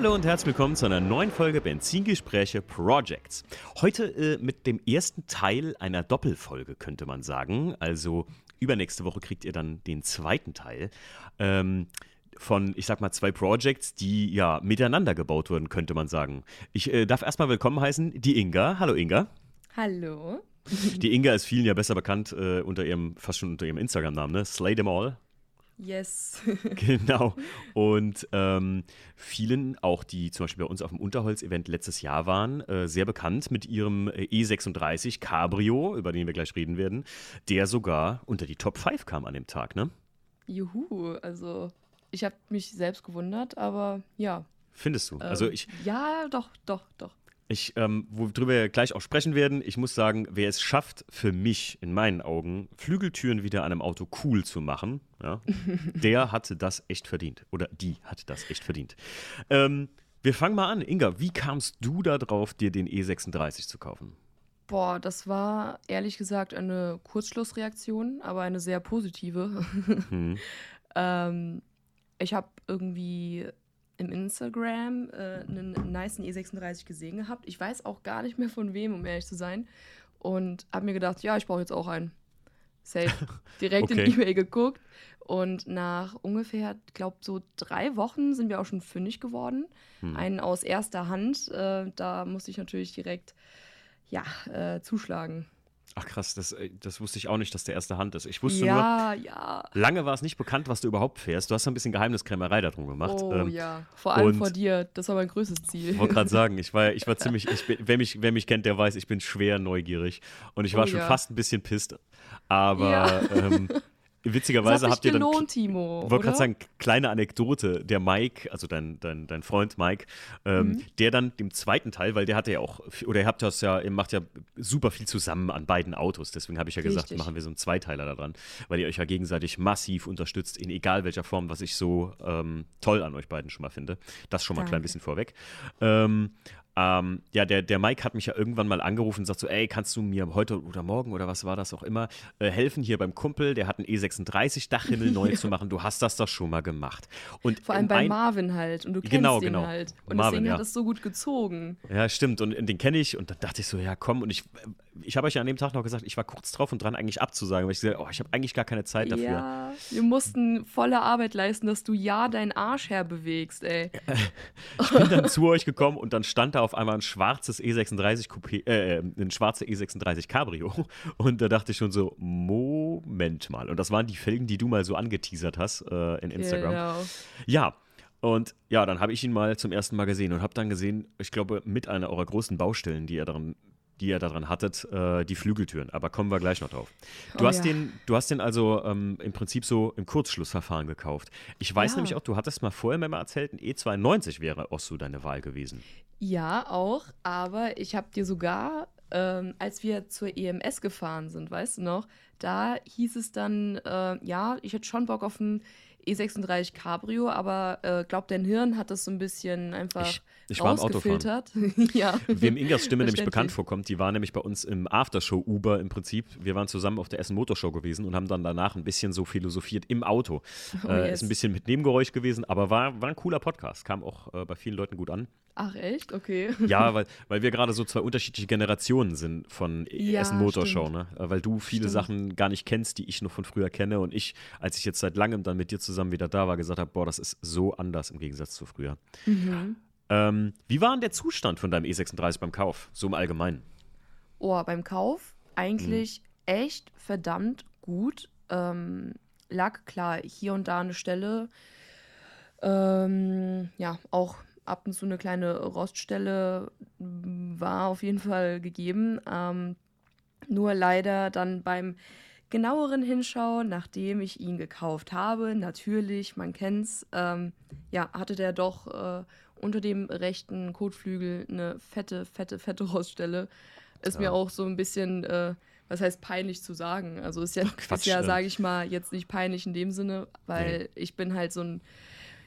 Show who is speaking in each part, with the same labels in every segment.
Speaker 1: Hallo und herzlich willkommen zu einer neuen Folge Benzingespräche Projects. Heute äh, mit dem ersten Teil einer Doppelfolge, könnte man sagen. Also übernächste Woche kriegt ihr dann den zweiten Teil. Ähm, von, ich sag mal, zwei Projects, die ja miteinander gebaut wurden, könnte man sagen. Ich äh, darf erstmal willkommen heißen, die Inga. Hallo Inga.
Speaker 2: Hallo.
Speaker 1: Die Inga ist vielen ja besser bekannt äh, unter ihrem, fast schon unter ihrem Instagram-Namen, ne? Slay them all.
Speaker 2: Yes.
Speaker 1: genau. Und ähm, vielen, auch die zum Beispiel bei uns auf dem Unterholz-Event letztes Jahr waren, äh, sehr bekannt mit ihrem äh, E36 Cabrio, über den wir gleich reden werden, der sogar unter die Top 5 kam an dem Tag, ne?
Speaker 2: Juhu, also ich habe mich selbst gewundert, aber ja.
Speaker 1: Findest du? Also ich.
Speaker 2: Ja, doch, doch, doch.
Speaker 1: Ich, ähm, worüber wir gleich auch sprechen werden, ich muss sagen, wer es schafft, für mich in meinen Augen Flügeltüren wieder an einem Auto cool zu machen, ja, der hatte das echt verdient. Oder die hat das echt verdient. Ähm, wir fangen mal an. Inga, wie kamst du da drauf, dir den E36 zu kaufen?
Speaker 2: Boah, das war ehrlich gesagt eine Kurzschlussreaktion, aber eine sehr positive. Mhm. ähm, ich habe irgendwie im Instagram äh, einen nice E36 gesehen gehabt. Ich weiß auch gar nicht mehr von wem, um ehrlich zu sein. Und habe mir gedacht, ja, ich brauche jetzt auch einen. Safe. Direkt okay. in E-Mail geguckt. Und nach ungefähr, ich glaube, so drei Wochen sind wir auch schon fündig geworden. Hm. Einen aus erster Hand. Äh, da musste ich natürlich direkt ja, äh, zuschlagen.
Speaker 1: Ach krass, das, äh, das wusste ich auch nicht, dass der erste Hand ist. Ich wusste
Speaker 2: ja,
Speaker 1: nur,
Speaker 2: ja.
Speaker 1: lange war es nicht bekannt, was du überhaupt fährst. Du hast ein bisschen Geheimniskrämerei darum gemacht.
Speaker 2: Oh ähm, ja, vor allem vor dir. Das war mein größtes Ziel.
Speaker 1: Ich wollte gerade sagen, ich war, ich war ziemlich, ich bin, wer, mich, wer mich kennt, der weiß, ich bin schwer neugierig. Und ich war oh, schon ja. fast ein bisschen pisst. Aber ähm, Witzigerweise habt ihr dann.
Speaker 2: Gelohnt, Timo.
Speaker 1: Ich wollte gerade sagen, kleine Anekdote. Der Mike, also dein, dein, dein Freund Mike, ähm, mhm. der dann dem zweiten Teil, weil der hatte ja auch, oder ihr habt das ja, ihr macht ja super viel zusammen an beiden Autos. Deswegen habe ich ja Richtig. gesagt, machen wir so einen Zweiteiler da dran, weil ihr euch ja gegenseitig massiv unterstützt, in egal welcher Form, was ich so ähm, toll an euch beiden schon mal finde. Das schon mal ein klein bisschen vorweg. Ähm, ähm, ja, der, der Mike hat mich ja irgendwann mal angerufen und sagt so, ey, kannst du mir heute oder morgen oder was war das auch immer, äh, helfen hier beim Kumpel, der hat einen E36 Dachhimmel neu zu machen. Du hast das doch schon mal gemacht. Und
Speaker 2: Vor allem bei Marvin halt. Und du kennst
Speaker 1: genau,
Speaker 2: den
Speaker 1: genau.
Speaker 2: halt. Und
Speaker 1: Marvin,
Speaker 2: deswegen
Speaker 1: ja.
Speaker 2: hat es so gut gezogen.
Speaker 1: Ja, stimmt. Und, und den kenne ich. Und dann dachte ich so, ja, komm. Und ich, ich habe euch ja an dem Tag noch gesagt, ich war kurz drauf und dran, eigentlich abzusagen, weil ich gesagt oh, ich habe eigentlich gar keine Zeit dafür.
Speaker 2: Ja, wir mussten volle Arbeit leisten, dass du ja deinen Arsch herbewegst, ey.
Speaker 1: ich bin dann zu euch gekommen und dann stand da auf einmal ein schwarzes E36 Coupé, äh, ein schwarzer E36 Cabrio. Und da dachte ich schon so, Moment mal. Und das waren die Felgen, die du mal so angeteasert hast äh, in Instagram.
Speaker 2: Genau.
Speaker 1: Ja. Und ja, dann habe ich ihn mal zum ersten Mal gesehen und habe dann gesehen, ich glaube, mit einer eurer großen Baustellen, die ihr daran die ihr daran hattet, äh, die Flügeltüren. Aber kommen wir gleich noch drauf. Du, oh, hast, ja. den, du hast den also ähm, im Prinzip so im Kurzschlussverfahren gekauft. Ich weiß ja. nämlich auch, du hattest mal vorher mal erzählt, ein E92 wäre auch so deine Wahl gewesen.
Speaker 2: Ja, auch. Aber ich habe dir sogar, ähm, als wir zur EMS gefahren sind, weißt du noch, da hieß es dann, äh, ja, ich hätte schon Bock auf ein E36 Cabrio, aber äh, glaubt dein Hirn hat das so ein bisschen einfach ich,
Speaker 1: ich war im
Speaker 2: rausgefiltert.
Speaker 1: ja. Wem Ingas Stimme nämlich bekannt vorkommt, die war nämlich bei uns im Aftershow Uber im Prinzip. Wir waren zusammen auf der Essen Motorshow gewesen und haben dann danach ein bisschen so philosophiert im Auto. Oh, äh, yes. Ist ein bisschen mit Nebengeräusch gewesen, aber war, war ein cooler Podcast. Kam auch äh, bei vielen Leuten gut an.
Speaker 2: Ach echt? Okay.
Speaker 1: Ja, weil, weil wir gerade so zwei unterschiedliche Generationen sind von
Speaker 2: ja,
Speaker 1: Essen Motorshow, ne? Weil du viele stimmt. Sachen gar nicht kennst, die ich noch von früher kenne und ich, als ich jetzt seit langem dann mit dir zusammen wieder da war, gesagt habe, boah, das ist so anders im Gegensatz zu früher. Mhm. Ähm, wie war denn der Zustand von deinem E36 beim Kauf, so im Allgemeinen?
Speaker 2: Oh, beim Kauf eigentlich mhm. echt verdammt gut. Ähm, lag klar hier und da eine Stelle, ähm, ja, auch ab und zu eine kleine Roststelle war auf jeden Fall gegeben. Ähm, nur leider dann beim genaueren Hinschauen, nachdem ich ihn gekauft habe, natürlich, man kennt's, ähm, ja, hatte der doch äh, unter dem rechten Kotflügel eine fette, fette, fette Roststelle. Ist ja. mir auch so ein bisschen, äh, was heißt peinlich zu sagen. Also ist ja, Quatsch, ja, sage ich mal, jetzt nicht peinlich in dem Sinne, weil nee. ich bin halt so ein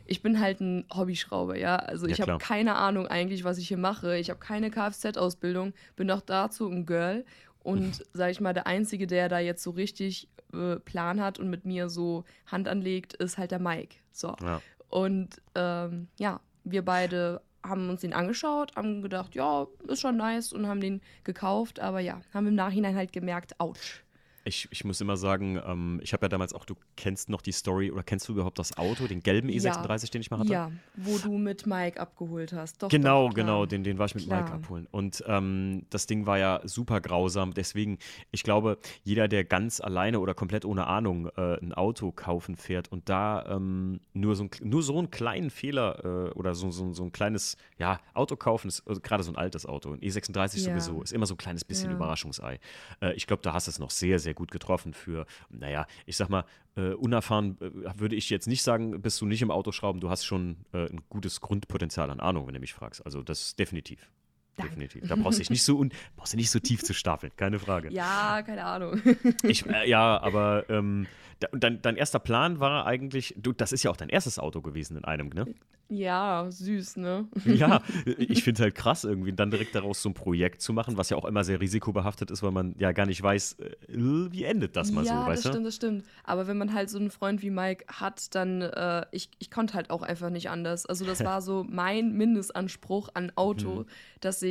Speaker 2: ich bin halt ein Hobbyschrauber, ja. Also ich ja, habe keine Ahnung eigentlich, was ich hier mache. Ich habe keine Kfz-Ausbildung, bin auch dazu ein Girl und sage ich mal, der Einzige, der da jetzt so richtig äh, Plan hat und mit mir so Hand anlegt, ist halt der Mike. So. Ja. Und ähm, ja, wir beide haben uns den angeschaut, haben gedacht, ja, ist schon nice und haben den gekauft. Aber ja, haben im Nachhinein halt gemerkt, ouch.
Speaker 1: Ich, ich muss immer sagen, ähm, ich habe ja damals auch, du kennst noch die Story oder kennst du überhaupt das Auto, den gelben E36, ja. den ich mal hatte?
Speaker 2: Ja, wo du mit Mike abgeholt hast. Doch,
Speaker 1: genau,
Speaker 2: doch,
Speaker 1: genau, den, den war ich mit klar. Mike abholen. Und ähm, das Ding war ja super grausam. Deswegen, ich glaube, jeder, der ganz alleine oder komplett ohne Ahnung äh, ein Auto kaufen fährt und da ähm, nur, so ein, nur so einen kleinen Fehler äh, oder so, so, so ein kleines ja, Auto kaufen, ist also gerade so ein altes Auto. Ein E36 ja. sowieso, ist immer so ein kleines bisschen. Überraschungsei. Äh, ich glaube, da hast du es noch sehr, sehr sehr gut getroffen für, naja, ich sag mal, äh, unerfahren äh, würde ich jetzt nicht sagen, bist du nicht im Autoschrauben, du hast schon äh, ein gutes Grundpotenzial an Ahnung, wenn du mich fragst. Also das definitiv. Definitiv. Da brauchst du nicht so brauchst du nicht so tief zu stapeln, keine Frage.
Speaker 2: Ja, keine Ahnung.
Speaker 1: Ich, äh, ja, aber ähm, dein, dein erster Plan war eigentlich, du, das ist ja auch dein erstes Auto gewesen in einem, ne?
Speaker 2: Ja, süß, ne?
Speaker 1: Ja, ich finde es halt krass, irgendwie dann direkt daraus so ein Projekt zu machen, was ja auch immer sehr risikobehaftet ist, weil man ja gar nicht weiß, äh, wie endet das mal
Speaker 2: ja,
Speaker 1: so, weißt
Speaker 2: du? Ja, das stimmt, das stimmt. Aber wenn man halt so einen Freund wie Mike hat, dann, äh, ich, ich konnte halt auch einfach nicht anders. Also das war so mein Mindestanspruch an Auto, mhm. dass ich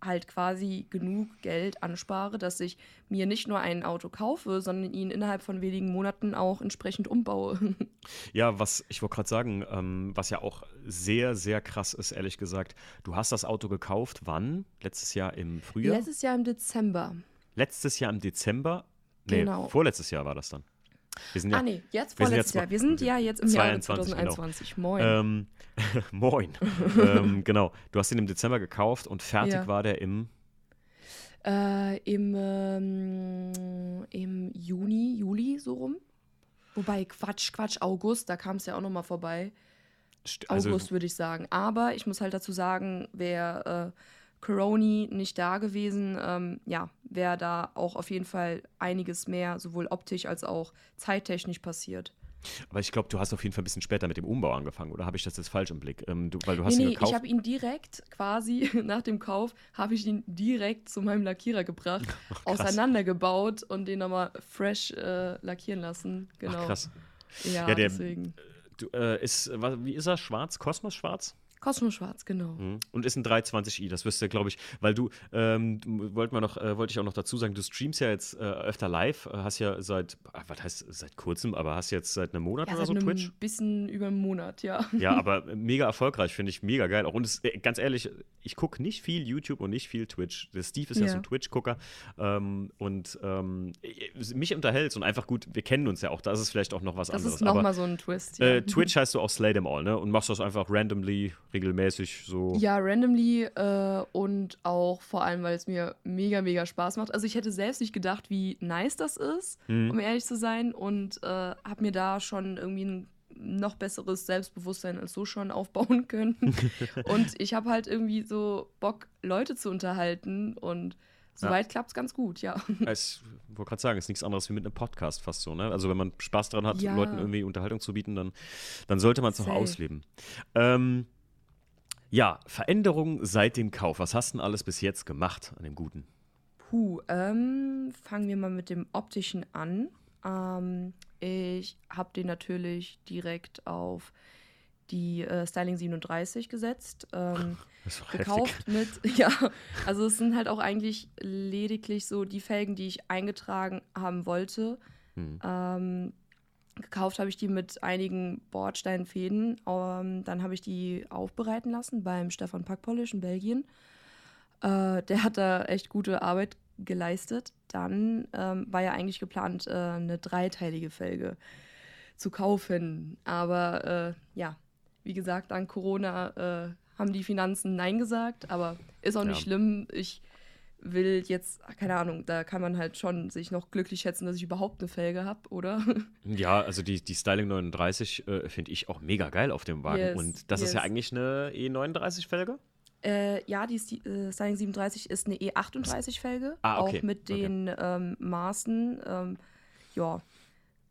Speaker 2: halt quasi genug Geld anspare, dass ich mir nicht nur ein Auto kaufe, sondern ihn innerhalb von wenigen Monaten auch entsprechend umbaue.
Speaker 1: Ja, was ich wollte gerade sagen, ähm, was ja auch sehr, sehr krass ist, ehrlich gesagt. Du hast das Auto gekauft, wann? Letztes Jahr im Frühjahr?
Speaker 2: Letztes Jahr im Dezember.
Speaker 1: Letztes Jahr im Dezember? Nee, genau. vorletztes Jahr war das dann.
Speaker 2: Wir sind ja, ah, nee, jetzt vorletztes Jahr. Wir sind ja jetzt im 22, Jahr 2021.
Speaker 1: Genau. Moin. Ähm, moin. ähm, genau. Du hast ihn im Dezember gekauft und fertig ja. war der im.
Speaker 2: Äh, im, ähm, Im Juni, Juli so rum. Wobei, Quatsch, Quatsch, August, da kam es ja auch nochmal vorbei. Also, August würde ich sagen. Aber ich muss halt dazu sagen, wer äh, Coroni nicht da gewesen, ähm, ja, wäre da auch auf jeden Fall einiges mehr, sowohl optisch als auch zeittechnisch passiert.
Speaker 1: Aber ich glaube, du hast auf jeden Fall ein bisschen später mit dem Umbau angefangen, oder habe ich das jetzt falsch im Blick? Ähm, du, weil du hast nee,
Speaker 2: ihn gekauft. ich habe ihn direkt, quasi nach dem Kauf, habe ich ihn direkt zu meinem Lackierer gebracht, Ach, auseinandergebaut und den nochmal fresh äh, lackieren lassen. Genau. Ach,
Speaker 1: krass.
Speaker 2: Ja, ja der, deswegen.
Speaker 1: Du, äh, ist, wie ist er? Schwarz? Kosmos schwarz?
Speaker 2: Cosmo Schwarz, genau.
Speaker 1: Mhm. Und ist ein 320i, das wirst du, glaube ich, weil du, ähm, wollte noch, äh, wollte ich auch noch dazu sagen, du streamst ja jetzt äh, öfter live, äh, hast ja seit, ach, was heißt seit kurzem, aber hast jetzt seit einem Monat ja, oder so Twitch?
Speaker 2: Ein bisschen über einen Monat, ja.
Speaker 1: Ja, aber mega erfolgreich, finde ich mega geil. Auch und es, äh, ganz ehrlich, ich gucke nicht viel YouTube und nicht viel Twitch. Der Steve ist ja, ja so ein Twitch-Gucker ähm, und ähm, mich unterhält und einfach gut, wir kennen uns ja auch, da ist es vielleicht auch noch was
Speaker 2: das
Speaker 1: anderes.
Speaker 2: Das ist nochmal so ein Twist. Ja.
Speaker 1: Äh, Twitch heißt du auch Slay Them All, ne? Und machst das einfach randomly regelmäßig so?
Speaker 2: Ja, randomly äh, und auch vor allem, weil es mir mega, mega Spaß macht. Also ich hätte selbst nicht gedacht, wie nice das ist, mhm. um ehrlich zu sein und äh, habe mir da schon irgendwie ein noch besseres Selbstbewusstsein als so schon aufbauen können. und ich habe halt irgendwie so Bock, Leute zu unterhalten und Soweit ja. klappt es ganz gut, ja.
Speaker 1: Ich wollte gerade sagen, es ist nichts anderes wie mit einem Podcast fast so, ne? Also wenn man Spaß daran hat, ja. Leuten irgendwie Unterhaltung zu bieten, dann, dann sollte man es noch ausleben. Ähm, ja, Veränderungen seit dem Kauf. Was hast du denn alles bis jetzt gemacht an dem Guten?
Speaker 2: Puh, ähm, fangen wir mal mit dem Optischen an. Ähm, ich habe den natürlich direkt auf die äh, Styling 37 gesetzt. Ähm, gekauft heftig. mit, ja, also es sind halt auch eigentlich lediglich so die Felgen, die ich eingetragen haben wollte. Hm. Ähm, Gekauft habe ich die mit einigen Bordsteinfäden. Ähm, dann habe ich die aufbereiten lassen beim Stefan Packpolish in Belgien. Äh, der hat da echt gute Arbeit geleistet. Dann ähm, war ja eigentlich geplant, äh, eine dreiteilige Felge zu kaufen. Aber äh, ja, wie gesagt, dank Corona äh, haben die Finanzen Nein gesagt. Aber ist auch nicht ja. schlimm. Ich will jetzt, keine Ahnung, da kann man halt schon sich noch glücklich schätzen, dass ich überhaupt eine Felge habe, oder?
Speaker 1: Ja, also die, die Styling 39 äh, finde ich auch mega geil auf dem Wagen. Yes, Und das yes. ist ja eigentlich eine E39-Felge?
Speaker 2: Äh, ja, die, äh, Styling 37 ist eine E38-Felge. Ah, okay. Auch mit den okay. ähm, Maßen. Ähm, ja,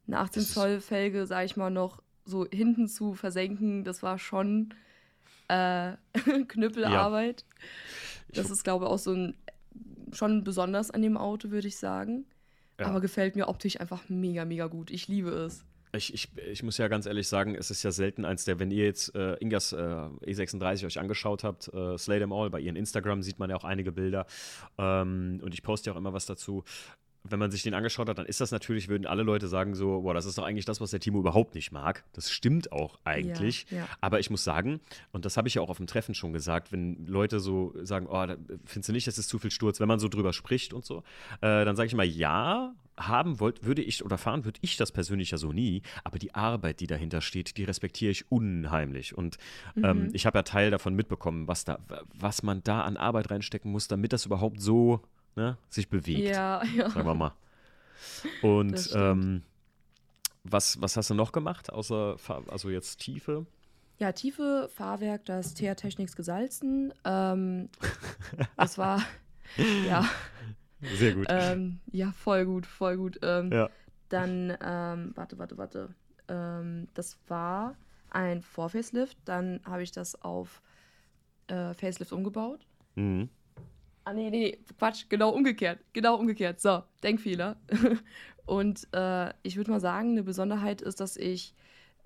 Speaker 2: eine 18 Zoll Felge, sag ich mal, noch so hinten zu versenken, das war schon äh, Knüppelarbeit. Ja. Das ist, glaube ich, auch so ein schon besonders an dem Auto, würde ich sagen. Ja. Aber gefällt mir optisch einfach mega, mega gut. Ich liebe es.
Speaker 1: Ich, ich, ich muss ja ganz ehrlich sagen, es ist ja selten eins der, wenn ihr jetzt äh, Ingas äh, E36 euch angeschaut habt, äh, Slay Them All, bei ihren Instagram sieht man ja auch einige Bilder ähm, und ich poste ja auch immer was dazu wenn man sich den angeschaut hat, dann ist das natürlich, würden alle Leute sagen so, boah, das ist doch eigentlich das, was der Timo überhaupt nicht mag. Das stimmt auch eigentlich. Ja, ja. Aber ich muss sagen, und das habe ich ja auch auf dem Treffen schon gesagt, wenn Leute so sagen, oh, findest du nicht, das ist zu viel Sturz, wenn man so drüber spricht und so, äh, dann sage ich mal, ja, haben wollt, würde ich oder fahren würde ich das persönlich ja so nie, aber die Arbeit, die dahinter steht, die respektiere ich unheimlich. Und ähm, mhm. ich habe ja Teil davon mitbekommen, was da, was man da an Arbeit reinstecken muss, damit das überhaupt so ne, sich bewegt. Ja, ja. Sagen wir mal. Und ähm, was, was hast du noch gemacht, außer also jetzt Tiefe?
Speaker 2: Ja, Tiefe, Fahrwerk, das TH Technics gesalzen. Ähm, das war, ja.
Speaker 1: Sehr gut.
Speaker 2: Ähm, ja, voll gut, voll gut. Ähm, ja. Dann, ähm, warte, warte, warte. Ähm, das war ein Vorfacelift. Dann habe ich das auf äh, Facelift umgebaut. Mhm. Ah, nee, nee, Quatsch, genau umgekehrt. Genau umgekehrt. So, Denkfehler. Und äh, ich würde mal sagen, eine Besonderheit ist, dass ich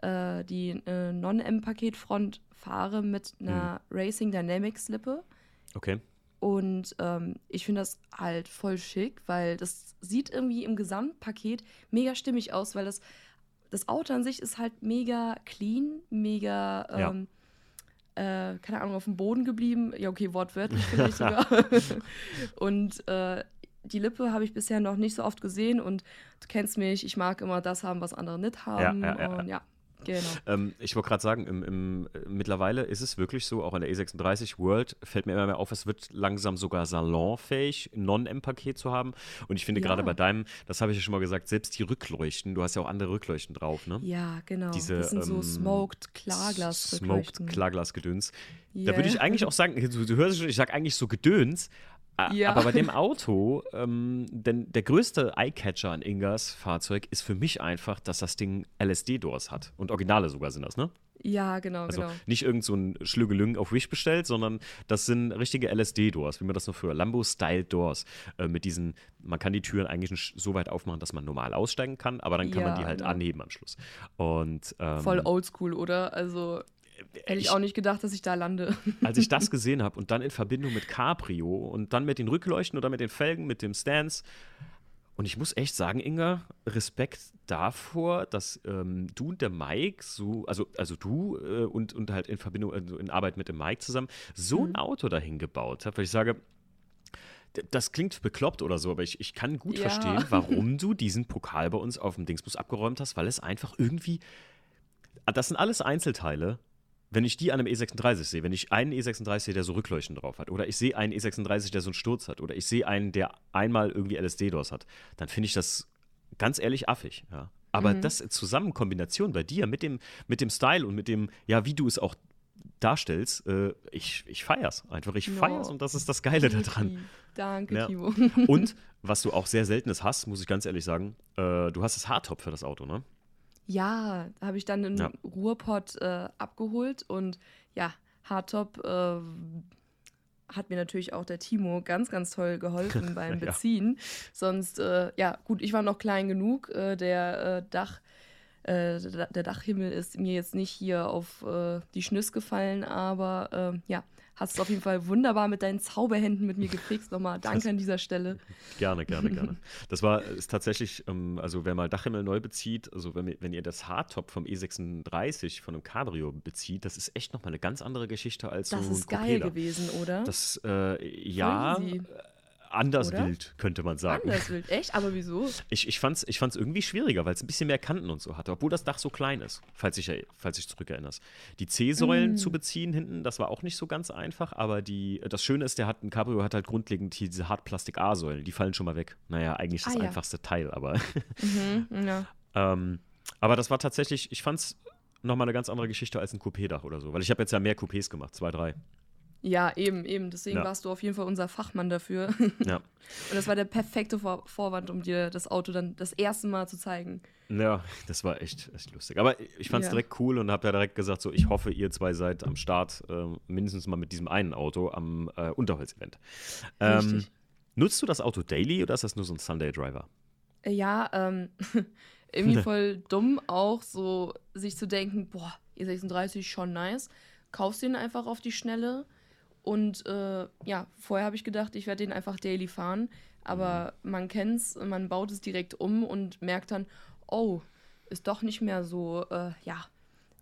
Speaker 2: äh, die äh, Non-M-Paketfront fahre mit einer mhm. Racing Dynamics Lippe.
Speaker 1: Okay.
Speaker 2: Und ähm, ich finde das halt voll schick, weil das sieht irgendwie im Gesamtpaket mega stimmig aus, weil das, das Auto an sich ist halt mega clean, mega. Ähm, ja äh, keine Ahnung, auf dem Boden geblieben. Ja, okay, wortwörtlich vielleicht sogar. und äh, die Lippe habe ich bisher noch nicht so oft gesehen und du kennst mich, ich mag immer das haben, was andere nicht haben. Ja, ja, ja. Und ja, Genau.
Speaker 1: Ähm, ich wollte gerade sagen, im, im, mittlerweile ist es wirklich so, auch in der E36 World fällt mir immer mehr auf, es wird langsam sogar salonfähig, Non-M-Paket zu haben. Und ich finde ja. gerade bei deinem, das habe ich ja schon mal gesagt, selbst die Rückleuchten, du hast ja auch andere Rückleuchten drauf, ne?
Speaker 2: Ja, genau. Diese, das sind so ähm, Smoked Klarglas.
Speaker 1: Smoked Klarglas-Gedöns. Yeah. Da würde ich eigentlich auch sagen, du, du hörst schon, ich sage eigentlich so Gedöns, ja. Aber bei dem Auto, ähm, denn der größte Eyecatcher an Ingas Fahrzeug ist für mich einfach, dass das Ding LSD-Doors hat. Und Originale sogar sind das, ne?
Speaker 2: Ja, genau,
Speaker 1: also
Speaker 2: genau.
Speaker 1: Nicht irgend so ein Schlügelüng auf Wish bestellt, sondern das sind richtige LSD-Doors, wie man das noch früher, Lambo-Style-Doors. Äh, mit diesen, man kann die Türen eigentlich so weit aufmachen, dass man normal aussteigen kann, aber dann kann ja, man die halt genau. anheben am Schluss. Und, ähm,
Speaker 2: Voll oldschool, oder? Also Hätte ich, auch nicht gedacht, dass ich da lande.
Speaker 1: Als ich das gesehen habe und dann in Verbindung mit Cabrio und dann mit den Rückleuchten oder mit den Felgen, mit dem Stance. Und ich muss echt sagen, Inga, Respekt davor, dass ähm, du und der Mike so, also, also du äh, und, und halt in Verbindung, also in Arbeit mit dem Mike zusammen, so mhm. ein Auto dahin gebaut habt. Weil ich sage, das klingt bekloppt oder so, aber ich, ich kann gut ja. verstehen, warum du diesen Pokal bei uns auf dem Dingsbus abgeräumt hast, weil es einfach irgendwie. Das sind alles Einzelteile, wenn ich die an einem E36 sehe, wenn ich einen E36 sehe, der so Rückleuchten drauf hat, oder ich sehe einen E36, der so einen Sturz hat, oder ich sehe einen, der einmal irgendwie LSD-DOS hat, dann finde ich das ganz ehrlich affig. Ja. Aber mhm. das zusammen Kombination bei dir mit dem, mit dem Style und mit dem, ja, wie du es auch darstellst, äh, ich, ich feier's einfach. Ich no. feier's und das ist das Geile daran.
Speaker 2: Danke, ja. Timo.
Speaker 1: und was du auch sehr seltenes hast, muss ich ganz ehrlich sagen, äh, du hast das Hardtop für das Auto, ne?
Speaker 2: Ja, habe ich dann im ja. Ruhrpott äh, abgeholt und ja, Hardtop äh, hat mir natürlich auch der Timo ganz, ganz toll geholfen beim Beziehen. ja. Sonst, äh, ja, gut, ich war noch klein genug. Äh, der äh, Dach, äh, der Dachhimmel ist mir jetzt nicht hier auf die Schnüss gefallen, aber ja, hast es auf jeden Fall wunderbar mit deinen Zauberhänden mit mir gefixt. Nochmal danke an dieser Stelle.
Speaker 1: Gerne, gerne, gerne. Das war ist tatsächlich, ähm, also wer mal Dachhimmel neu bezieht, also wenn, wenn ihr das Hardtop vom E36 von einem Cabrio bezieht, das ist echt nochmal eine ganz andere Geschichte als
Speaker 2: das
Speaker 1: so ein
Speaker 2: Das ist geil gewesen, oder?
Speaker 1: Das, äh, ja anders Oder? wild, könnte man sagen.
Speaker 2: Anders wild, echt? Aber wieso?
Speaker 1: Ich, ich fand es ich fand's irgendwie schwieriger, weil es ein bisschen mehr Kanten und so hatte, obwohl das Dach so klein ist, falls ich, falls ich zurückerinnerst. Die C-Säulen mm. zu beziehen hinten, das war auch nicht so ganz einfach, aber die, das Schöne ist, der hat, ein Cabrio hat halt grundlegend diese Hartplastik-A-Säulen, die fallen schon mal weg. Naja, eigentlich das ah, ja. einfachste Teil, aber. mhm, ja. ähm, aber das war tatsächlich, ich fand es nochmal eine ganz andere Geschichte als ein Coupé-Dach oder so, weil ich habe jetzt ja mehr Coupés gemacht, zwei, drei.
Speaker 2: Ja, eben, eben. Deswegen ja. warst du auf jeden Fall unser Fachmann dafür. Ja. Und das war der perfekte Vor Vorwand, um dir das Auto dann das erste Mal zu zeigen.
Speaker 1: Ja, das war echt, echt lustig. Aber ich fand es ja. direkt cool und habe da direkt gesagt, so, ich hoffe, ihr zwei seid am Start, äh, mindestens mal mit diesem einen Auto am äh, Unterholz-Event. Ähm, nutzt du das Auto daily oder ist das nur so ein Sunday-Driver?
Speaker 2: Ja, ähm, irgendwie voll dumm auch, so sich zu denken, boah, E36 schon nice. Kaufst den einfach auf die Schnelle. Und äh, ja, vorher habe ich gedacht, ich werde den einfach daily fahren. Aber mhm. man kennt's, man baut es direkt um und merkt dann, oh, ist doch nicht mehr so, äh, ja,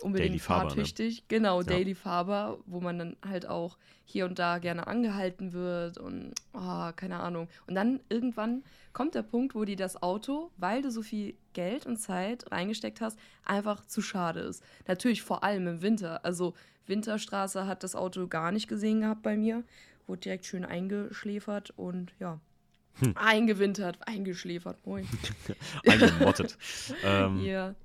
Speaker 2: unbedingt Daily fahrtüchtig. Ne? Genau, ja. Daily Faber, wo man dann halt auch hier und da gerne angehalten wird und oh, keine Ahnung. Und dann irgendwann kommt der Punkt, wo dir das Auto, weil du so viel Geld und Zeit reingesteckt hast, einfach zu schade ist. Natürlich vor allem im Winter. Also Winterstraße hat das Auto gar nicht gesehen gehabt bei mir. Wurde direkt schön eingeschläfert und ja. Hm. Eingewintert, eingeschläfert, moin.
Speaker 1: Eingemottet. ähm, ja.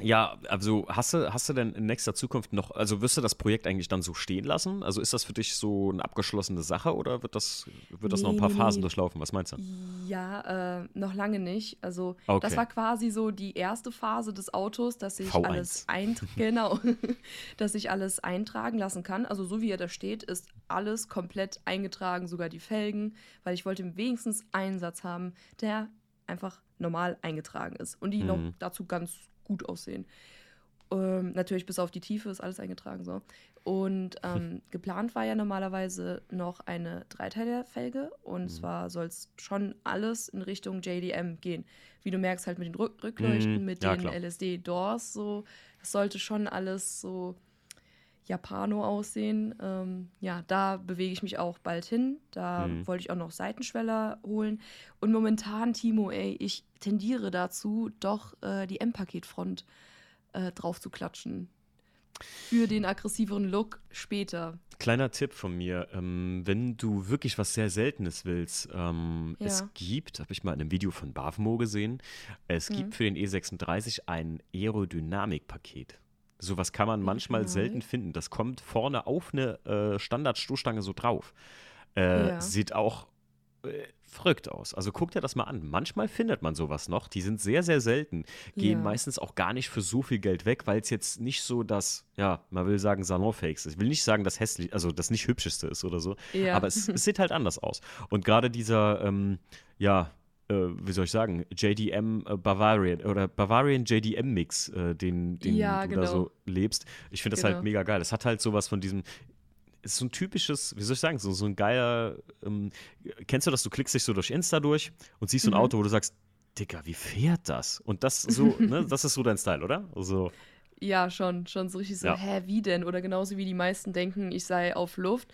Speaker 1: Ja, also hast du, hast du denn in nächster Zukunft noch, also wirst du das Projekt eigentlich dann so stehen lassen? Also ist das für dich so eine abgeschlossene Sache oder wird das, wird das nee, noch ein paar nee, Phasen nee. durchlaufen? Was meinst du?
Speaker 2: Ja, äh, noch lange nicht. Also okay. das war quasi so die erste Phase des Autos, dass ich V1. alles genau, dass ich alles eintragen lassen kann. Also so wie er da steht, ist alles komplett eingetragen, sogar die Felgen, weil ich wollte wenigstens einen Satz haben, der einfach normal eingetragen ist und die mhm. noch dazu ganz gut aussehen. Ähm, natürlich bis auf die Tiefe ist alles eingetragen so. Und ähm, geplant war ja normalerweise noch eine Dreiteiler-Felge und mhm. zwar soll es schon alles in Richtung JDM gehen. Wie du merkst, halt mit den Rück Rückleuchten, mhm. mit ja, den LSD-Doors, so. Das sollte schon alles so Japano aussehen. Ähm, ja, da bewege ich mich auch bald hin. Da mhm. wollte ich auch noch Seitenschweller holen. Und momentan, Timo, ey, ich tendiere dazu, doch äh, die M-Paketfront äh, drauf zu klatschen. Für den aggressiveren Look später.
Speaker 1: Kleiner Tipp von mir, ähm, wenn du wirklich was sehr Seltenes willst, ähm, ja. es gibt, habe ich mal in einem Video von Bavmo gesehen, es mhm. gibt für den E36 ein Aerodynamik-Paket. Sowas kann man manchmal selten finden. Das kommt vorne auf eine äh, Standardstoßstange so drauf. Äh, ja. Sieht auch äh, verrückt aus. Also guck dir das mal an. Manchmal findet man sowas noch. Die sind sehr, sehr selten. Gehen ja. meistens auch gar nicht für so viel Geld weg, weil es jetzt nicht so das, ja, man will sagen, Salonfakes ist. Ich will nicht sagen, das hässlich, also das nicht hübscheste ist oder so. Ja. Aber es, es, sieht halt anders aus. Und gerade dieser, ähm, ja, wie soll ich sagen, JDM äh, Bavarian oder Bavarian JDM Mix, äh, den, den ja, du genau. da so lebst. Ich finde das halt genau. halt mega geil. Es hat halt sowas von diesem, ist so ein typisches, wie soll ich sagen, so, so ein geiler, ähm, kennst du das, du klickst dich so durch Insta durch und siehst so ein mhm. Auto, wo du sagst, Digga, wie fährt das? Und das so, ne, das ist so dein Style, oder? Also,
Speaker 2: ja, schon, schon so richtig so, ja. hä, wie denn? Oder genauso wie die meisten denken, ich sei auf Luft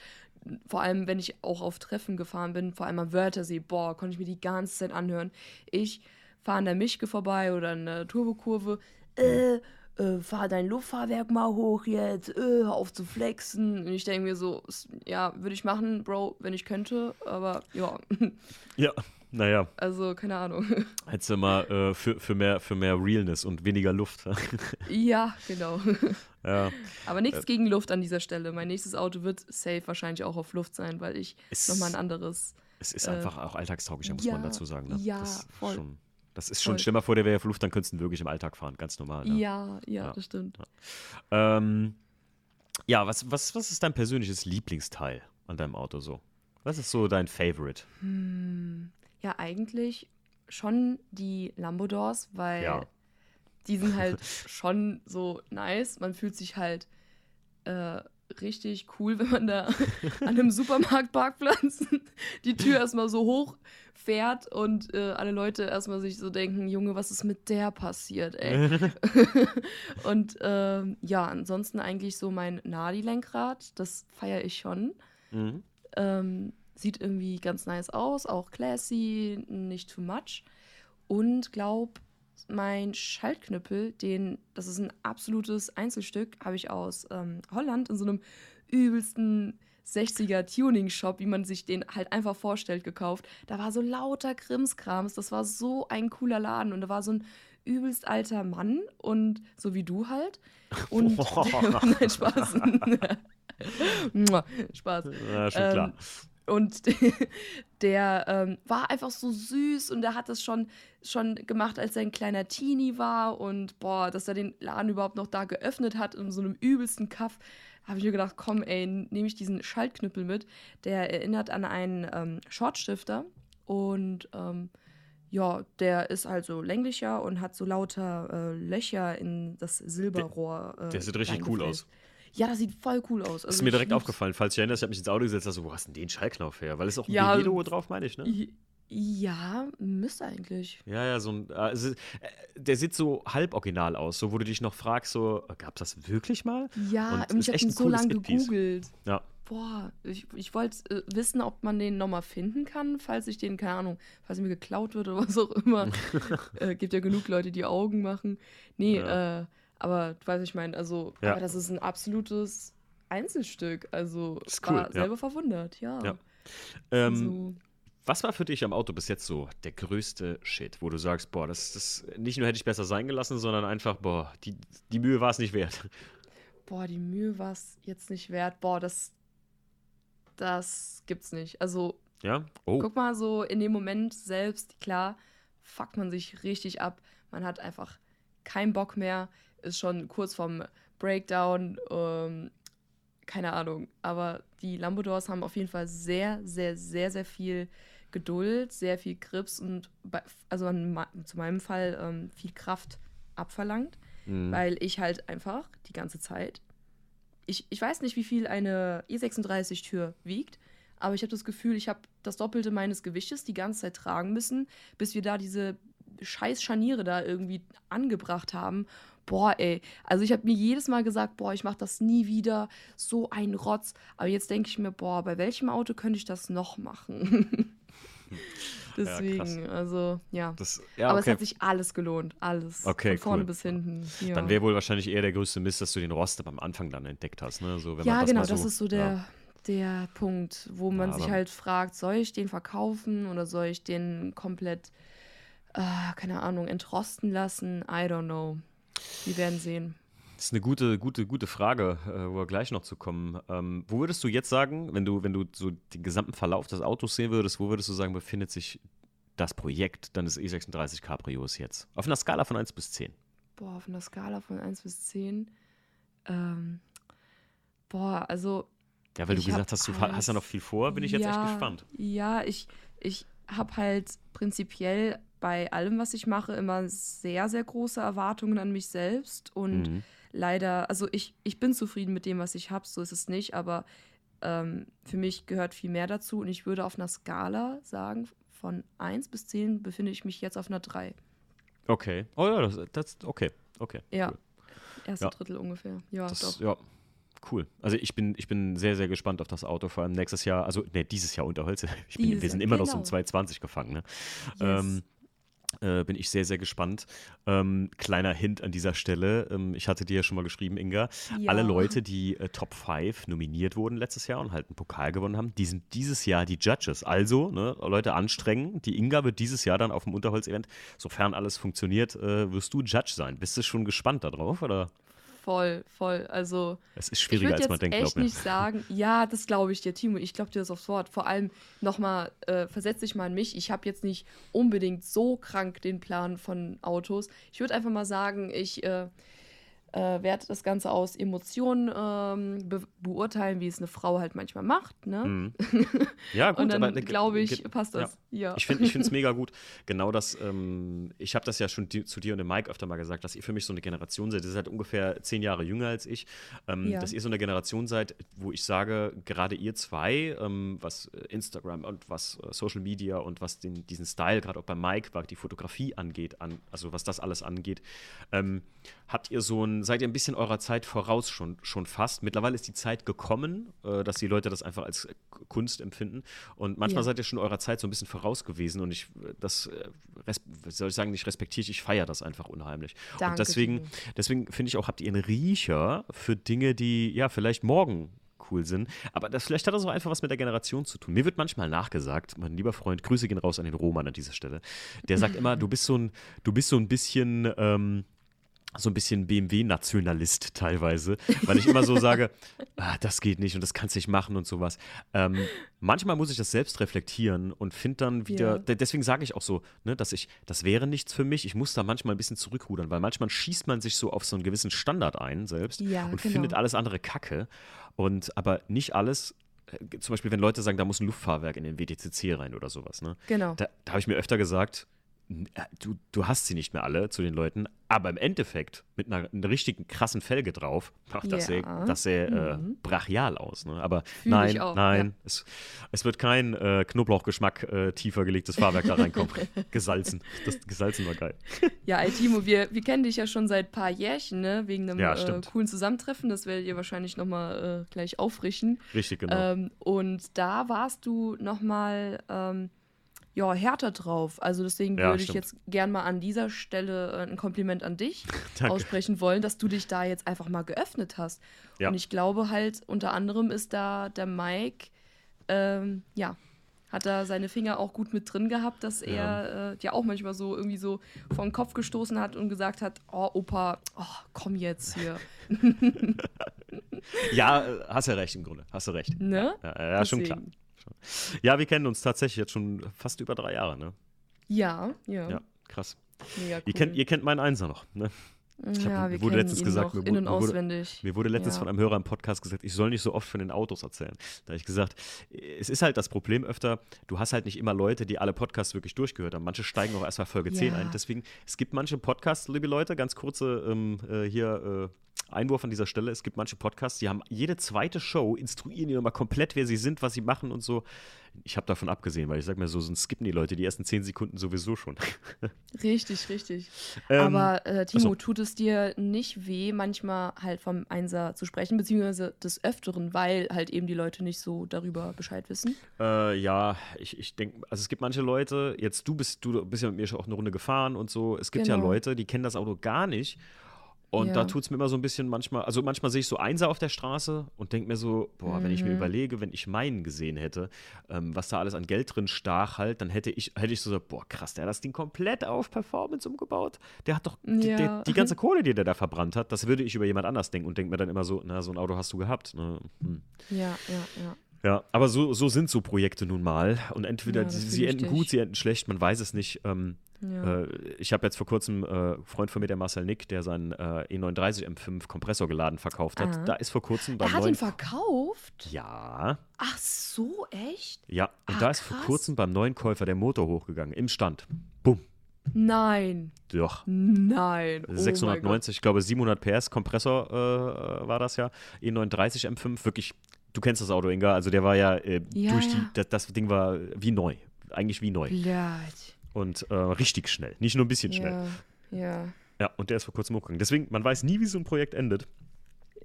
Speaker 2: vor allem, wenn ich auch auf Treffen gefahren bin, vor allem am Wörthersee, boah, konnte ich mir die ganze Zeit anhören. Ich fahre an der Mischke vorbei oder an der Turbokurve, äh, äh, fahr dein Luftfahrwerk mal hoch jetzt, äh, hör auf zu flexen. Und ich denke mir so, ja, würde ich machen, Bro, wenn ich könnte, aber ja.
Speaker 1: Ja, naja.
Speaker 2: Also, keine Ahnung.
Speaker 1: Hättest du mal äh, für, für, mehr, für mehr Realness und weniger Luft.
Speaker 2: ja, genau. Ja. Aber nichts äh, gegen Luft an dieser Stelle. Mein nächstes Auto wird safe wahrscheinlich auch auf Luft sein, weil ich nochmal ein anderes.
Speaker 1: Es ist äh, einfach auch alltagstauglicher, muss
Speaker 2: ja,
Speaker 1: man dazu sagen. Ne?
Speaker 2: Ja,
Speaker 1: das
Speaker 2: voll.
Speaker 1: Schon, das ist schon, voll. stell vor, der wäre auf Luft, dann könntest du wirklich im Alltag fahren, ganz normal. Ne?
Speaker 2: Ja, ja, ja, das stimmt.
Speaker 1: Ja, ähm, ja was, was, was ist dein persönliches Lieblingsteil an deinem Auto so? Was ist so dein Favorite?
Speaker 2: Hm, ja, eigentlich schon die Lambodors, weil ja. die sind halt schon so nice. Man fühlt sich halt äh, richtig cool, wenn man da an einem Supermarktparkplatz die Tür erstmal so hoch fährt und äh, alle Leute erstmal sich so denken, Junge, was ist mit der passiert, ey? und äh, ja, ansonsten eigentlich so mein Nadi-Lenkrad, das feiere ich schon. Mhm. Ähm, Sieht irgendwie ganz nice aus, auch classy, nicht too much. Und glaub, mein Schaltknüppel, den, das ist ein absolutes Einzelstück, habe ich aus ähm, Holland in so einem übelsten 60er Tuning-Shop, wie man sich den halt einfach vorstellt, gekauft. Da war so lauter Krimskrams, das war so ein cooler Laden und da war so ein übelst alter Mann und so wie du halt. Und nein, Spaß. Spaß. Ja, schon klar. Und der ähm, war einfach so süß und der hat das schon, schon gemacht, als er ein kleiner Teenie war. Und boah, dass er den Laden überhaupt noch da geöffnet hat, in so einem übelsten Kaff, habe ich mir gedacht, komm, ey, nehme ich diesen Schaltknüppel mit. Der erinnert an einen ähm, Shortstifter. Und ähm, ja, der ist halt so länglicher und hat so lauter äh, Löcher in das Silberrohr.
Speaker 1: Der, der sieht richtig cool aus.
Speaker 2: Ja, das sieht voll cool aus.
Speaker 1: Also ist mir direkt aufgefallen, falls ich erinnere, ich habe mich ins Auto gesetzt, also wo hast du denn den Schallknopf her? Weil es auch ein ja, BG-Logo drauf, meine ich, ne?
Speaker 2: Ja, müsste eigentlich.
Speaker 1: Ja, ja, so ein. Also, der sieht so halb original aus, so wo du dich noch fragst, so, gab es das wirklich mal?
Speaker 2: Ja, und ich habe ihn so lange gegoogelt. Ja. Boah, ich, ich wollte äh, wissen, ob man den nochmal finden kann, falls ich den, keine Ahnung, falls mir geklaut wird oder was auch immer. äh, gibt ja genug Leute, die Augen machen. Nee, ja. äh, aber du weißt, ich meine, also, ja. aber das ist ein absolutes Einzelstück. Also, ist cool, war selber verwundert, ja. ja.
Speaker 1: Ähm, so. Was war für dich am Auto bis jetzt so der größte Shit, wo du sagst, boah, das, das nicht nur hätte ich besser sein gelassen, sondern einfach, boah, die, die Mühe war es nicht wert.
Speaker 2: Boah, die Mühe war es jetzt nicht wert. Boah, das, das gibt's nicht. Also,
Speaker 1: ja?
Speaker 2: oh. guck mal, so in dem Moment selbst, klar, fuckt man sich richtig ab. Man hat einfach keinen Bock mehr, ist schon kurz vorm Breakdown. Ähm, keine Ahnung. Aber die Lambodors haben auf jeden Fall sehr, sehr, sehr, sehr viel Geduld, sehr viel Grips und bei, also an, zu meinem Fall ähm, viel Kraft abverlangt, mhm. weil ich halt einfach die ganze Zeit, ich, ich weiß nicht, wie viel eine E36-Tür wiegt, aber ich habe das Gefühl, ich habe das Doppelte meines Gewichtes die ganze Zeit tragen müssen, bis wir da diese scheiß Scharniere da irgendwie angebracht haben. Boah, ey. Also ich habe mir jedes Mal gesagt, boah, ich mache das nie wieder. So ein Rotz. Aber jetzt denke ich mir, boah, bei welchem Auto könnte ich das noch machen? Deswegen, ja, also ja. Das, ja Aber okay. es hat sich alles gelohnt, alles.
Speaker 1: Okay,
Speaker 2: Von vorne
Speaker 1: cool.
Speaker 2: bis hinten. Ja.
Speaker 1: Dann wäre wohl wahrscheinlich eher der größte Mist, dass du den Rost am Anfang dann entdeckt hast. Ne? So,
Speaker 2: ja, das genau, so, das ist so der, der Punkt, wo man sich halt fragt, soll ich den verkaufen oder soll ich den komplett, äh, keine Ahnung, entrosten lassen? I don't know. Wir werden sehen.
Speaker 1: Das ist eine gute, gute, gute Frage, äh, wo wir gleich noch zu kommen. Ähm, wo würdest du jetzt sagen, wenn du, wenn du so den gesamten Verlauf des Autos sehen würdest, wo würdest du sagen, befindet sich das Projekt deines E36 Cabrios jetzt? Auf einer Skala von 1 bis 10.
Speaker 2: Boah, auf einer Skala von 1 bis 10. Ähm, boah, also.
Speaker 1: Ja, weil du gesagt hast, du halt, hast ja noch viel vor, bin ich jetzt
Speaker 2: ja,
Speaker 1: echt gespannt.
Speaker 2: Ja, ich, ich habe halt prinzipiell bei allem, was ich mache, immer sehr, sehr große Erwartungen an mich selbst und. Mhm leider, also ich, ich bin zufrieden mit dem, was ich habe, so ist es nicht, aber ähm, für mich gehört viel mehr dazu und ich würde auf einer Skala sagen, von 1 bis 10 befinde ich mich jetzt auf einer 3.
Speaker 1: Okay. Oh ja, das, das okay, okay.
Speaker 2: Ja. Cool. Erste ja. Drittel ungefähr. Ja,
Speaker 1: das,
Speaker 2: doch.
Speaker 1: Ja, cool. Also ich bin, ich bin sehr, sehr gespannt auf das Auto, vor allem nächstes Jahr, also ne, dieses Jahr unter Holz. Bin, wir sind immer genau. noch so im 220 genau. gefangen. Ne? Yes. Ähm, äh, bin ich sehr, sehr gespannt. Ähm, kleiner Hint an dieser Stelle. Ähm, ich hatte dir ja schon mal geschrieben, Inga. Ja. Alle Leute, die äh, Top 5 nominiert wurden letztes Jahr und halt einen Pokal gewonnen haben, die sind dieses Jahr die Judges. Also, ne, Leute anstrengen. Die Inga wird dieses Jahr dann auf dem Unterholz-Event, sofern alles funktioniert, äh, wirst du Judge sein. Bist du schon gespannt darauf, oder?
Speaker 2: Voll, voll. Also.
Speaker 1: Es ist schwieriger, als man denkt,
Speaker 2: glaube ich. echt nicht sagen, ja, das glaube ich dir, Timo. Ich glaube dir das aufs Wort. Vor allem nochmal, äh, versetz dich mal in mich. Ich habe jetzt nicht unbedingt so krank den Plan von Autos. Ich würde einfach mal sagen, ich. Äh, äh, werde das Ganze aus Emotionen ähm, be beurteilen, wie es eine Frau halt manchmal macht. Ne? Mhm.
Speaker 1: Ja, gut,
Speaker 2: und dann glaube ich, passt das. Ja.
Speaker 1: ja. Ich finde es mega gut. Genau das, ähm, ich habe das ja schon di zu dir und dem Mike öfter mal gesagt, dass ihr für mich so eine Generation seid. Ihr seid ungefähr zehn Jahre jünger als ich. Ähm, ja. Dass ihr so eine Generation seid, wo ich sage, gerade ihr zwei, ähm, was Instagram und was äh, Social Media und was den, diesen Style, gerade auch bei Mike, was die Fotografie angeht, an, also was das alles angeht, ähm, habt ihr so ein, seid ihr ein bisschen eurer Zeit voraus schon, schon fast. Mittlerweile ist die Zeit gekommen, äh, dass die Leute das einfach als Kunst empfinden. Und manchmal ja. seid ihr schon eurer Zeit so ein bisschen voraus gewesen. Und ich, das, äh, soll ich sagen, nicht respektiere ich, ich feiere das einfach unheimlich. Danke und deswegen, deswegen finde ich auch, habt ihr einen Riecher für Dinge, die ja vielleicht morgen cool sind. Aber das, vielleicht hat das auch einfach was mit der Generation zu tun. Mir wird manchmal nachgesagt, mein lieber Freund, Grüße gehen raus an den Roman an dieser Stelle. Der sagt immer, du bist so ein, du bist so ein bisschen, ähm, so ein bisschen BMW-Nationalist teilweise, weil ich immer so sage, ah, das geht nicht und das kannst du nicht machen und sowas. Ähm, manchmal muss ich das selbst reflektieren und finde dann wieder, ja. deswegen sage ich auch so, ne, dass ich, das wäre nichts für mich, ich muss da manchmal ein bisschen zurückrudern, weil manchmal schießt man sich so auf so einen gewissen Standard ein selbst
Speaker 2: ja,
Speaker 1: und
Speaker 2: genau.
Speaker 1: findet alles andere Kacke und aber nicht alles äh, zum Beispiel, wenn Leute sagen, da muss ein Luftfahrwerk in den WTCC rein oder sowas, ne?
Speaker 2: Genau.
Speaker 1: Da, da habe ich mir öfter gesagt, du, du hast sie nicht mehr alle zu den Leuten, aber im Endeffekt mit einer, einer richtigen krassen Felge drauf, ach, das
Speaker 2: Ja.
Speaker 1: sähe das sähe, äh,
Speaker 2: Mhm.
Speaker 1: brachial aus. Ne? Aber
Speaker 2: Fühl
Speaker 1: nein,
Speaker 2: auch,
Speaker 1: nein,
Speaker 2: ja.
Speaker 1: es, es wird kein äh, Knoblauchgeschmack äh, tiefer gelegtes Fahrwerk da reinkommen. gesalzen. Das gesalzen war geil.
Speaker 2: Ja, ey, Timo, wir, wir kennen dich ja schon seit ein paar Jährchen, ne? Wegen einem
Speaker 1: Ja,
Speaker 2: äh, coolen Zusammentreffen. Das werdet ihr wahrscheinlich nochmal äh, gleich auffrischen.
Speaker 1: Richtig, genau.
Speaker 2: Ähm, und da warst du nochmal ähm, ja, härter drauf. Also deswegen
Speaker 1: Ja,
Speaker 2: würde ich
Speaker 1: stimmt.
Speaker 2: jetzt gern mal an dieser Stelle äh, ein Kompliment an dich aussprechen wollen, dass du dich da jetzt einfach mal geöffnet hast.
Speaker 1: Ja.
Speaker 2: Und ich glaube halt, unter anderem ist da der Mike, ähm, ja, hat da seine Finger auch gut mit drin gehabt, dass
Speaker 1: Ja.
Speaker 2: er äh, ja auch manchmal so irgendwie so vor den Kopf gestoßen hat und gesagt hat, oh Opa, oh, komm jetzt hier.
Speaker 1: Ja, äh, hast ja recht im Grunde. Hast du recht.
Speaker 2: Ne?
Speaker 1: Ja, ja, ja schon klar.
Speaker 2: Deswegen.
Speaker 1: Ja, wir kennen uns tatsächlich jetzt schon fast über drei Jahre, ne?
Speaker 2: Ja, ja.
Speaker 1: Ja, krass.
Speaker 2: Mega cool.
Speaker 1: Ihr, kennt, ihr kennt meinen Einser noch, ne? Hab-
Speaker 2: ja,
Speaker 1: mir
Speaker 2: wir
Speaker 1: wurde letztens gesagt, mir
Speaker 2: in-
Speaker 1: wurde-
Speaker 2: und
Speaker 1: mir wurde-
Speaker 2: auswendig.
Speaker 1: Mir wurde letztens
Speaker 2: Ja.
Speaker 1: von einem Hörer im Podcast gesagt, ich soll nicht so oft von den Autos erzählen. Da habe ich gesagt, es ist halt das Problem öfter, du hast halt nicht immer Leute, die alle Podcasts wirklich durchgehört haben. Manche steigen auch erst mal Folge 10
Speaker 2: Ja.
Speaker 1: ein. Deswegen, es gibt manche Podcasts, liebe Leute, ganz kurze ähm, äh, hier äh, Einwurf an dieser Stelle. Es gibt manche Podcasts, die haben jede zweite Show, instruieren die nochmal komplett, wer sie sind, was sie machen und so. Ich habe davon abgesehen, weil ich sage mir so, sonst skippen die Leute die ersten 10 Sekunden sowieso schon.
Speaker 2: Richtig, richtig.
Speaker 1: Ähm,
Speaker 2: Aber äh, Timo,
Speaker 1: achso.
Speaker 2: tut es dir nicht weh, manchmal halt vom Einser zu sprechen, beziehungsweise des Öfteren, weil halt eben die Leute nicht so darüber Bescheid wissen?
Speaker 1: Äh, ja, ich, ich denke, also es gibt manche Leute, jetzt du bist, du bist ja mit mir schon auch eine Runde gefahren und so, es gibt ja
Speaker 2: Genau.
Speaker 1: Leute, die kennen das Auto gar nicht. Und
Speaker 2: Ja.
Speaker 1: da tut es mir immer so ein bisschen manchmal, also manchmal sehe ich so Einser auf der Straße und denke mir so, boah, wenn ich mir
Speaker 2: Mhm.
Speaker 1: überlege, wenn ich meinen gesehen hätte, ähm, was da alles an Geld drin stach halt, dann hätte ich, hätte ich so, gesagt, boah, krass, der hat das Ding komplett auf Performance umgebaut. Der hat doch die,
Speaker 2: Ja.
Speaker 1: der, die ganze Kohle, die der da verbrannt hat, das würde ich über jemand anders denken und denke mir dann immer so, na, so ein Auto hast du gehabt. Ne? Hm.
Speaker 2: Ja, ja, ja.
Speaker 1: Ja, aber so, so sind so Projekte nun mal. Und entweder
Speaker 2: Ja,
Speaker 1: sie, sie enden gut, sie enden schlecht, man weiß es nicht. Ähm,
Speaker 2: ja.
Speaker 1: äh, ich habe jetzt vor kurzem äh, Freund von mir, der Marcel Nick, der seinen äh, E39 M5 Kompressor geladen verkauft hat.
Speaker 2: Ah.
Speaker 1: Da ist vor kurzem beim
Speaker 2: er hat
Speaker 1: neuen.
Speaker 2: ihn verkauft?
Speaker 1: ja,
Speaker 2: Ach so, echt?
Speaker 1: ja. Und
Speaker 2: Ah,
Speaker 1: da ist vor kurzem beim neuen Käufer der Motor hochgegangen, im Stand. Bumm.
Speaker 2: Nein,
Speaker 1: Doch.
Speaker 2: nein. Oh mein Gott.
Speaker 1: 690, ich glaube 700 PS Kompressor äh, war das ja. E39 M5, wirklich, du kennst das Auto, Inga, also der war ja, äh,
Speaker 2: Ja,
Speaker 1: durch die,
Speaker 2: ja.
Speaker 1: das, das Ding war wie neu, eigentlich wie neu.
Speaker 2: Blöd.
Speaker 1: Und äh, richtig schnell, nicht nur ein bisschen schnell.
Speaker 2: Ja, ja.
Speaker 1: Ja, und der ist vor kurzem hochgegangen. Deswegen, man weiß nie, wie so ein Projekt endet.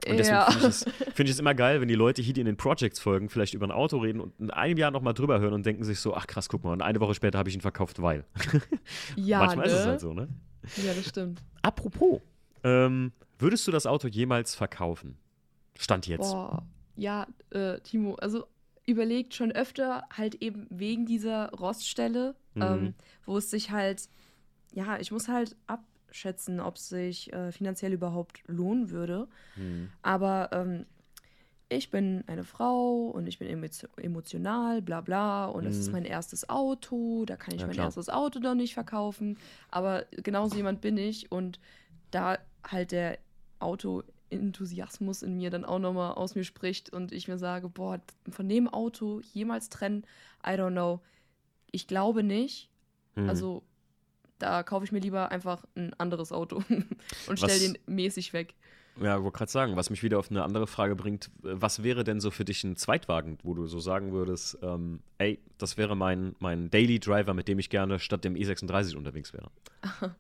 Speaker 1: Und deswegen
Speaker 2: ja.
Speaker 1: finde ich, es- find ich es immer geil, wenn die Leute hier die in den Projects folgen, vielleicht über ein Auto reden und in einem Jahr nochmal drüber hören und denken sich so, ach krass, guck mal, und eine Woche später habe ich ihn verkauft, weil.
Speaker 2: ja,
Speaker 1: Manchmal
Speaker 2: ne?
Speaker 1: ist es halt so, ne?
Speaker 2: Ja, das stimmt.
Speaker 1: Apropos, ähm, würdest du das Auto jemals verkaufen? Stand jetzt.
Speaker 2: Boah, ja, äh, Timo, also überlegt schon öfter halt eben wegen dieser Roststelle,
Speaker 1: Mhm.
Speaker 2: ähm, wo es sich halt, ja, ich muss halt abschätzen, ob es sich äh, finanziell überhaupt lohnen würde.
Speaker 1: Hm.
Speaker 2: Aber ähm, ich bin eine Frau und ich bin emotio- emotional, bla bla, und es ist
Speaker 1: Mhm.
Speaker 2: mein erstes Auto, da kann ich
Speaker 1: Ja,
Speaker 2: mein
Speaker 1: klar.
Speaker 2: erstes Auto doch nicht verkaufen. Aber genauso jemand bin ich und da halt der Auto-Enthusiasmus in mir dann auch nochmal aus mir spricht und ich mir sage, boah, von dem Auto jemals trennen, I don't know. Ich glaube nicht.
Speaker 1: Hm.
Speaker 2: Also da kaufe ich mir lieber einfach ein anderes Auto und
Speaker 1: Was-
Speaker 2: stelle den mäßig weg.
Speaker 1: Ja, ich wollte gerade sagen, was mich wieder auf eine andere Frage bringt, was wäre denn so für dich ein Zweitwagen, wo du so sagen würdest, ähm, ey, das wäre mein, mein Daily Driver, mit dem ich gerne statt dem E36 unterwegs wäre?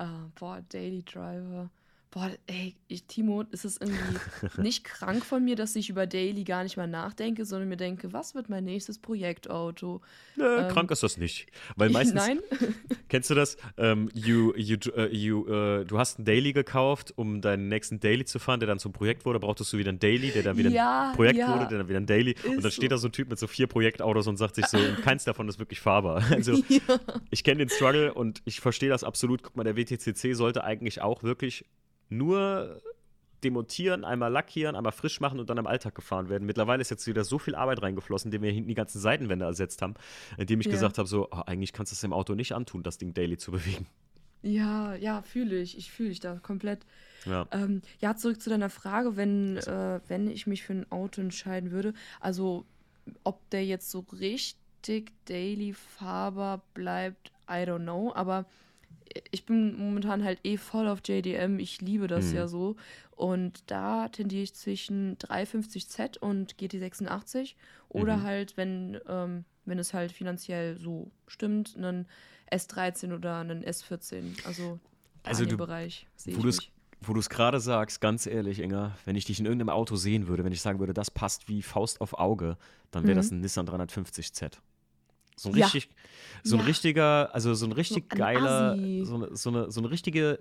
Speaker 2: Ah, boah, Daily Driver. Boah, ey, ich, Timo, ist es irgendwie nicht krank von mir, dass ich über Daily gar nicht mal nachdenke, sondern mir denke, was wird mein nächstes Projektauto?
Speaker 1: Nö,
Speaker 2: Ähm,
Speaker 1: krank ist das nicht. Weil meistens,
Speaker 2: Nein?
Speaker 1: kennst du das? Ähm, you, you, äh, you, äh, du hast einen Daily gekauft, um deinen nächsten Daily zu fahren, der dann zum Projekt wurde. Brauchtest du wieder einen Daily, der dann wieder
Speaker 2: Ja,
Speaker 1: ein Projekt
Speaker 2: ja.
Speaker 1: wurde, der dann wieder ein Daily. und
Speaker 2: Ist
Speaker 1: dann steht
Speaker 2: so.
Speaker 1: da so ein Typ mit so vier Projektautos und sagt sich so, und keins davon ist wirklich fahrbar. Also
Speaker 2: ja.
Speaker 1: ich kenne den Struggle und ich verstehe das absolut. Guck mal, der WTCC sollte eigentlich auch wirklich nur demontieren, einmal lackieren, einmal frisch machen und dann im Alltag gefahren werden. Mittlerweile ist jetzt wieder so viel Arbeit reingeflossen, indem wir hinten die ganzen Seitenwände ersetzt haben, indem ich
Speaker 2: Ja.
Speaker 1: gesagt habe, so, oh, eigentlich kannst du es dem Auto nicht antun, das Ding daily zu bewegen.
Speaker 2: Ja, ja, fühle ich. Ich fühle dich da komplett.
Speaker 1: Ja.
Speaker 2: Ähm, ja, zurück zu deiner Frage, wenn, äh, wenn ich mich für ein Auto entscheiden würde. Also, ob der jetzt so richtig daily fahrbar bleibt, I don't know, aber ich bin momentan halt eh voll auf JDM. Ich liebe das
Speaker 1: Mhm.
Speaker 2: ja so. Und da tendiere ich zwischen 350Z und GT86 oder
Speaker 1: Mhm.
Speaker 2: halt, wenn, ähm, wenn es halt finanziell so stimmt, einen S13 oder einen S14. Also,
Speaker 1: Also
Speaker 2: in dem
Speaker 1: du-
Speaker 2: Bereich sehe
Speaker 1: wo
Speaker 2: ich mich.
Speaker 1: Wo du es gerade sagst, ganz ehrlich, Inga, wenn ich dich in irgendeinem Auto sehen würde, wenn ich sagen würde, das passt wie Faust auf Auge, dann wäre
Speaker 2: Mhm.
Speaker 1: das ein Nissan 350Z. So ein
Speaker 2: Ja.
Speaker 1: richtig, so ein
Speaker 2: Ja.
Speaker 1: richtiger, also so ein richtig
Speaker 2: ein
Speaker 1: geiler,
Speaker 2: Assi.
Speaker 1: so eine, so eine, so eine richtige,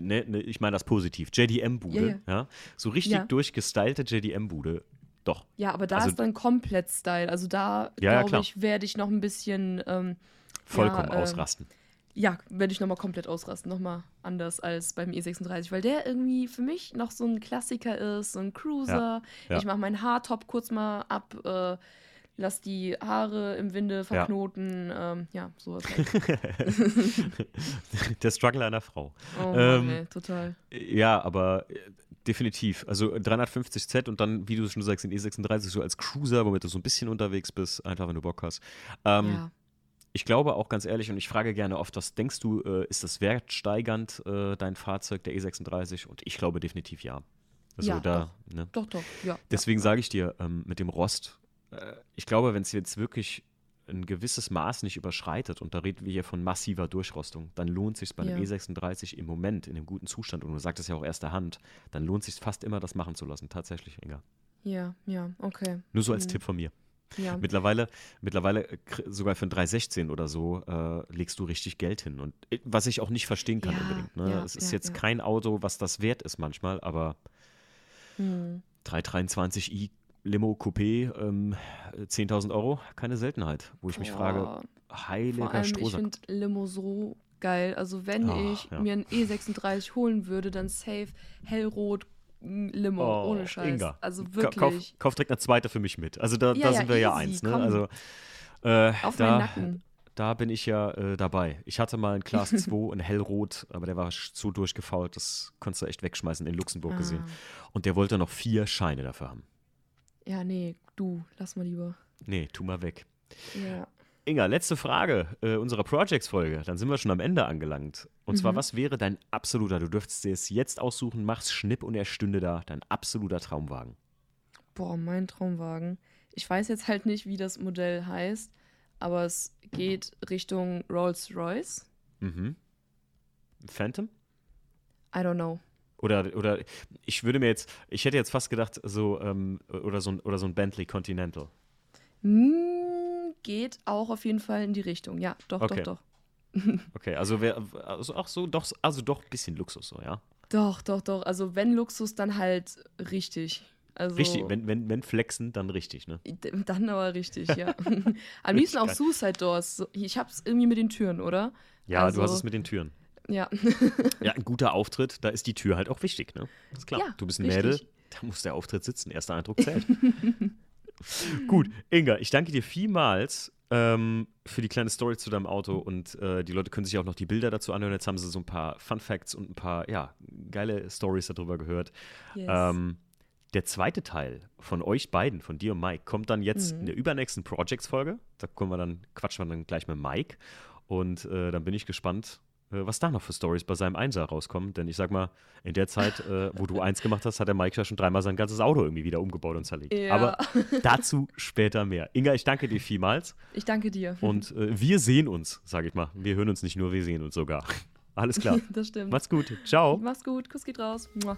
Speaker 1: ne, ne, ich meine das positiv, JDM-Bude, ja,
Speaker 2: Ja,
Speaker 1: so richtig durchgestylte JDM-Bude. Doch.
Speaker 2: Ja, aber da
Speaker 1: Also-
Speaker 2: ist dann komplett Style. Also da, glaube ich, werde ich noch ein bisschen, ähm,
Speaker 1: Vollkommen
Speaker 2: ähm,
Speaker 1: ausrasten.
Speaker 2: ja, werde ich nochmal komplett ausrasten. Nochmal anders als beim E36, weil der irgendwie für mich noch so ein Klassiker ist, so ein Cruiser. Ich mache meinen Haartop kurz mal ab, äh, lass die Haare im Winde verknoten. Ähm, ja, sowas. Halt.
Speaker 1: Der Struggle einer Frau.
Speaker 2: Oh
Speaker 1: Ähm,
Speaker 2: Mann, ey, total.
Speaker 1: Ja, aber äh, definitiv. Also 350Z und dann, wie du schon sagst, den E36 so als Cruiser, womit du so ein bisschen unterwegs bist, einfach wenn du Bock hast. Ähm,
Speaker 2: ja.
Speaker 1: Ich glaube auch ganz ehrlich, und ich frage gerne oft, was denkst du, äh, ist das wertsteigernd, äh, dein Fahrzeug, der E36? Und ich glaube definitiv ja. Also
Speaker 2: Ja,
Speaker 1: da, ne?
Speaker 2: Doch, doch, ja.
Speaker 1: Deswegen sage ich dir, ähm, mit dem Rost, ich glaube, wenn es jetzt wirklich ein gewisses Maß nicht überschreitet, und da reden wir hier von massiver Durchrostung, dann lohnt sich bei einem
Speaker 2: Ja.
Speaker 1: E36 im Moment in einem guten Zustand, und du sagtest ja auch erster Hand, dann lohnt sich fast immer, das machen zu lassen. Tatsächlich, Inga.
Speaker 2: Ja, ja, okay.
Speaker 1: Nur so als
Speaker 2: Mhm.
Speaker 1: Tipp von mir.
Speaker 2: Ja.
Speaker 1: Mittlerweile, mittlerweile sogar für ein 316 oder so äh, legst du richtig Geld hin. Und äh, was ich auch nicht verstehen kann
Speaker 2: Ja,
Speaker 1: unbedingt. Ne?
Speaker 2: ja,
Speaker 1: es ist jetzt kein Auto, was das wert ist manchmal, aber
Speaker 2: Hm.
Speaker 1: 323i Limo Coupé, ähm, 10.000 Euro, keine Seltenheit. Wo ich mich frage,
Speaker 2: Boah. Vor
Speaker 1: heiliger
Speaker 2: allem, ich
Speaker 1: Strohsack.
Speaker 2: finde Limo so geil. Also wenn
Speaker 1: Ah,
Speaker 2: ich
Speaker 1: ja.
Speaker 2: mir ein E36 holen würde, dann safe hellrot Limo,
Speaker 1: Oh,
Speaker 2: ohne Scheiß.
Speaker 1: Inga.
Speaker 2: Also wirklich.
Speaker 1: Kauf, kauf direkt eine zweite für mich mit. Also da,
Speaker 2: Ja,
Speaker 1: da
Speaker 2: ja,
Speaker 1: sind wir ja
Speaker 2: easy,
Speaker 1: eins. Ne? Also äh,
Speaker 2: Auf
Speaker 1: da,
Speaker 2: meinen Nacken.
Speaker 1: da bin ich ja äh, dabei. Ich hatte mal ein Class 2 in hellrot, aber der war so durchgefault, das konntest du echt wegschmeißen, in Luxemburg gesehen.
Speaker 2: Ah.
Speaker 1: Und der wollte noch vier Scheine dafür haben.
Speaker 2: Ja, nee, du, lass mal lieber.
Speaker 1: Nee, tu mal weg.
Speaker 2: Ja.
Speaker 1: Inga, letzte Frage äh, unserer Projects-Folge. Dann sind wir schon am Ende angelangt. Und zwar,
Speaker 2: Mhm.
Speaker 1: was wäre dein absoluter, du dürftest dir es jetzt aussuchen, mach's Schnipp und er stünde da, dein absoluter Traumwagen.
Speaker 2: Boah, mein Traumwagen. Ich weiß jetzt halt nicht, wie das Modell heißt, aber es geht Richtung Rolls-Royce.
Speaker 1: Mhm. Phantom?
Speaker 2: I don't know.
Speaker 1: Oder, oder ich würde mir jetzt, ich hätte jetzt fast gedacht, so, ähm, oder, so ein, oder so ein Bentley Continental.
Speaker 2: Hm, geht auch auf jeden Fall in die Richtung. Ja, doch,
Speaker 1: Okay.
Speaker 2: doch, doch.
Speaker 1: Okay, also wär, also auch so, doch, also doch ein bisschen Luxus, so, ja.
Speaker 2: Doch, doch, doch. Also wenn Luxus, dann halt richtig. Also,
Speaker 1: Richtig, wenn, wenn, wenn flexen, dann richtig, ne?
Speaker 2: Dann aber richtig, ja. Am liebsten auch. Suicide Doors. Ich hab's irgendwie mit den Türen, oder?
Speaker 1: Ja,
Speaker 2: Also-
Speaker 1: du hast es mit den Türen.
Speaker 2: Ja.
Speaker 1: Ja, ein guter Auftritt, da ist die Tür halt auch wichtig, ne? Das ist klar.
Speaker 2: Ja,
Speaker 1: du bist ein
Speaker 2: richtig.
Speaker 1: Mädel, da muss der Auftritt sitzen. Erster Eindruck zählt. Gut, Inga, ich danke dir vielmals ähm, für die kleine Story zu deinem Auto und äh, die Leute können sich auch noch die Bilder dazu anhören. Jetzt haben sie so ein paar Fun Facts und ein paar, ja, geile Stories darüber gehört.
Speaker 2: Yes.
Speaker 1: Ähm, der zweite Teil von euch beiden, von dir und Mike, kommt dann jetzt
Speaker 2: Mhm.
Speaker 1: in der übernächsten Projects-Folge. Da kommen wir dann, quatschen wir dann gleich mit Mike. Und äh, dann bin ich gespannt, was da noch für Stories bei seinem Einser rauskommen. Denn ich sag mal, in der Zeit, äh, wo du eins gemacht hast, hat der Mike ja schon dreimal sein ganzes Auto irgendwie wieder umgebaut und zerlegt.
Speaker 2: Ja.
Speaker 1: Aber dazu später mehr. Inga, ich danke dir vielmals.
Speaker 2: ich danke dir.
Speaker 1: Und äh, wir sehen uns, sage ich mal. Wir hören uns nicht nur, wir sehen uns sogar. Alles klar.
Speaker 2: das stimmt.
Speaker 1: Macht's gut. Ciao.
Speaker 2: Mach's gut. Kuss geht raus. Mua.